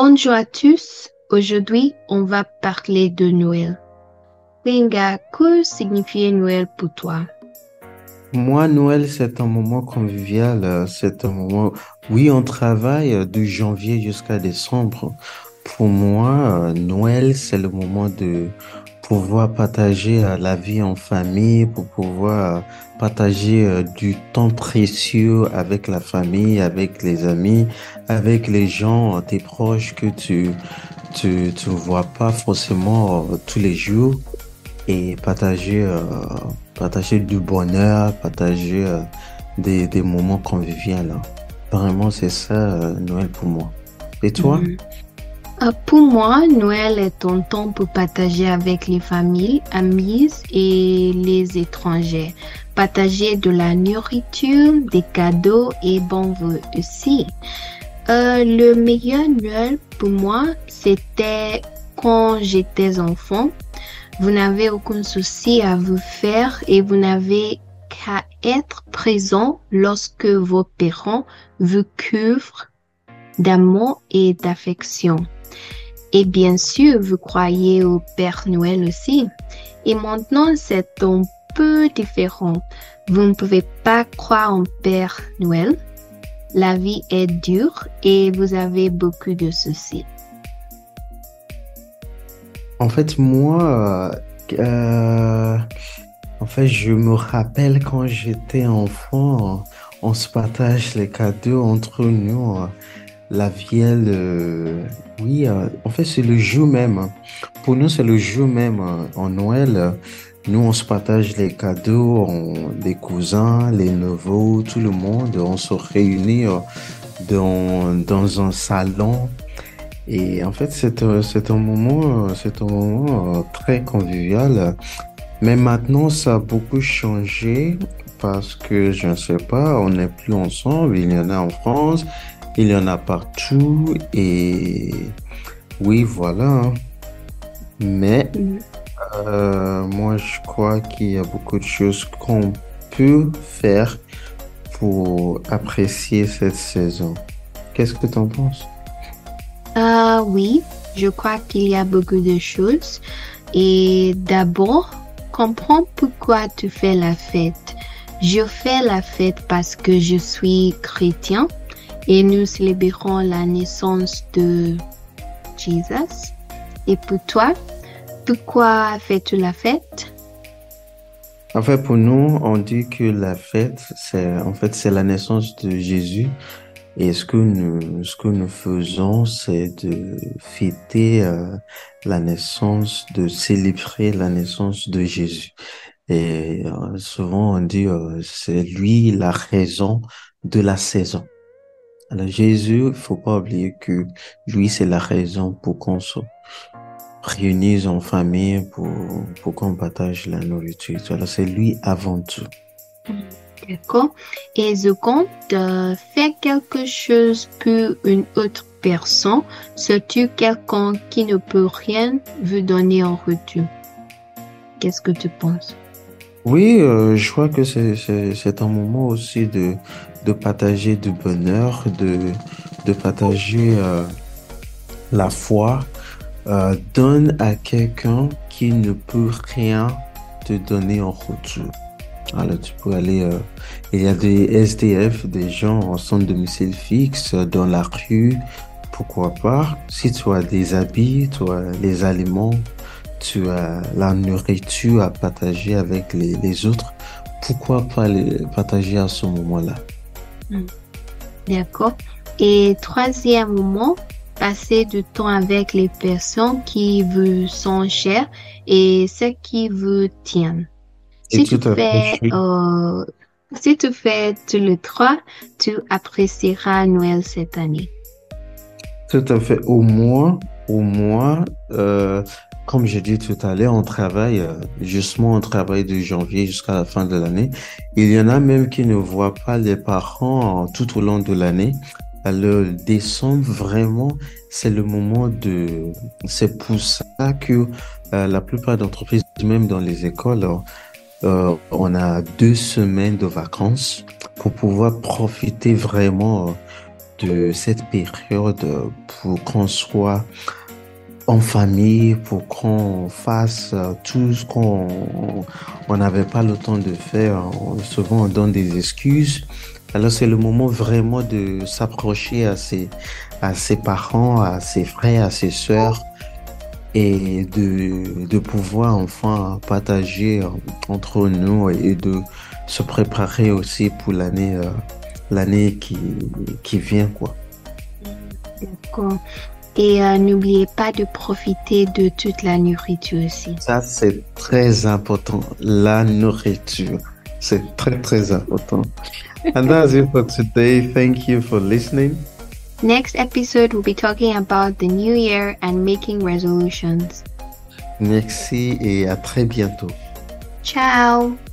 Bonjour à tous. Aujourd'hui, on va parler de Noël. Winga, que signifie Noël pour toi? Moi, Noël, c'est un moment convivial. C'est un moment, oui, on travaille de janvier jusqu'à décembre. Pour moi, Noël, c'est le moment de pouvoir partager euh, la vie en famille, pour pouvoir euh, partager euh, du temps précieux avec la famille, avec les amis, avec les gens, tes proches que tu, tu, vois pas forcément tous les jours et partager, partager du bonheur, partager des, des moments conviviaux. Vraiment, c'est ça, Noël pour moi. Et toi? Euh, Pour moi, Noël est un temps pour partager avec les familles, amis et les étrangers. Partager de la nourriture, des cadeaux et bon vœux aussi. Euh, le meilleur Noël pour moi, c'était quand j'étais enfant. Vous n'avez aucun souci à vous faire et vous n'avez qu'à être présent lorsque vos parents vous couvrent d'amour et d'affection. Et bien sûr, vous croyez au Père Noël aussi. Et maintenant, c'est un peu différent. Vous ne pouvez pas croire en Père Noël. La vie est dure et vous avez beaucoup de soucis. En fait, moi, euh, euh, en fait, je me rappelle quand j'étais enfant, on se partage les cadeaux entre nous. La vielle, euh, oui, euh, en fait, c'est le jour même. Pour nous, c'est le jour même. euh, En Noël, nous, on se partage les cadeaux, on, les cousins, les neveux, tout le monde. On se réunit euh, dans, dans un salon. Et en fait, c'est un, moment, c'est un moment très convivial. Mais maintenant, ça a beaucoup changé parce que, je ne sais pas, on n'est plus ensemble. Il y en a en France, il y en a partout. Et oui, voilà. Mais euh, moi, je crois qu'il y a beaucoup de choses qu'on peut faire pour apprécier cette saison. Qu'est-ce que tu en penses? Ah oui, je crois qu'il y a beaucoup de choses. Et d'abord, comprends pourquoi tu fais la fête. Je fais la fête parce que je suis chrétien et nous célébrons la naissance de Jésus. Et pour toi, pourquoi fais-tu la fête? En fait, pour nous, on dit que la fête, c'est, en fait, c'est la naissance de Jésus. Et ce que nous, ce que nous faisons, c'est de fêter euh, la naissance, de célébrer la naissance de Jésus. Et euh, souvent, on dit, euh, c'est lui la raison de la saison. Alors, Jésus, il faut pas oublier que lui, c'est la raison pour qu'on se réunisse en famille, pour, pour qu'on partage la nourriture. Alors, c'est lui avant tout. D'accord. Et je compte euh, faire quelque chose pour une autre personne, surtout quelqu'un qui ne peut rien vous donner en retour. Qu'est-ce que tu penses? Oui, euh, je crois que c'est un moment aussi de, de partager du bonheur, de, de partager euh, la foi. Euh, donne à quelqu'un qui ne peut rien te donner en retour. Alors tu peux aller, euh, il y a des SDF, des gens en centre de domicile fixe, euh, dans la rue, pourquoi pas. Si tu as des habits, tu as les aliments, tu as la nourriture à partager avec les, les autres, pourquoi pas les partager à ce moment-là? D'accord. Et troisième moment, passer du temps avec les personnes qui vous sont chères et ceux qui vous tiennent. Et Si tu tout à fait, fais, euh, si tu fais tous les trois, tu apprécieras Noël cette année. Tout à fait. Au moins, au moins, euh, comme j'ai dit tout à l'heure, on travaille, euh, justement, on travaille de janvier jusqu'à la fin de l'année. Il y en a même qui ne voient pas les parents euh, tout au long de l'année. Alors, décembre, vraiment, c'est le moment de, c'est pour ça que euh, la plupart d'entreprises, même dans les écoles, on a deux semaines de vacances pour pouvoir profiter vraiment de cette période pour qu'on soit en famille, pour qu'on fasse tout ce qu'on on n'avait pas le temps de faire. Souvent, on donne des excuses. Alors, c'est le moment vraiment de s'approcher à ses, à ses parents, à ses frères, à ses sœurs et de, de pouvoir enfin partager entre nous et de se préparer aussi pour l'année euh, l'année qui, qui vient quoi. D'accord. Et euh, n'oubliez pas de profiter de toute la nourriture aussi. Ça, c'est très important. La nourriture. C'est très, très important. And that's it for today. Thank you for listening. Next episode, we'll be talking about the new year and making resolutions. Merci et à très bientôt. Ciao!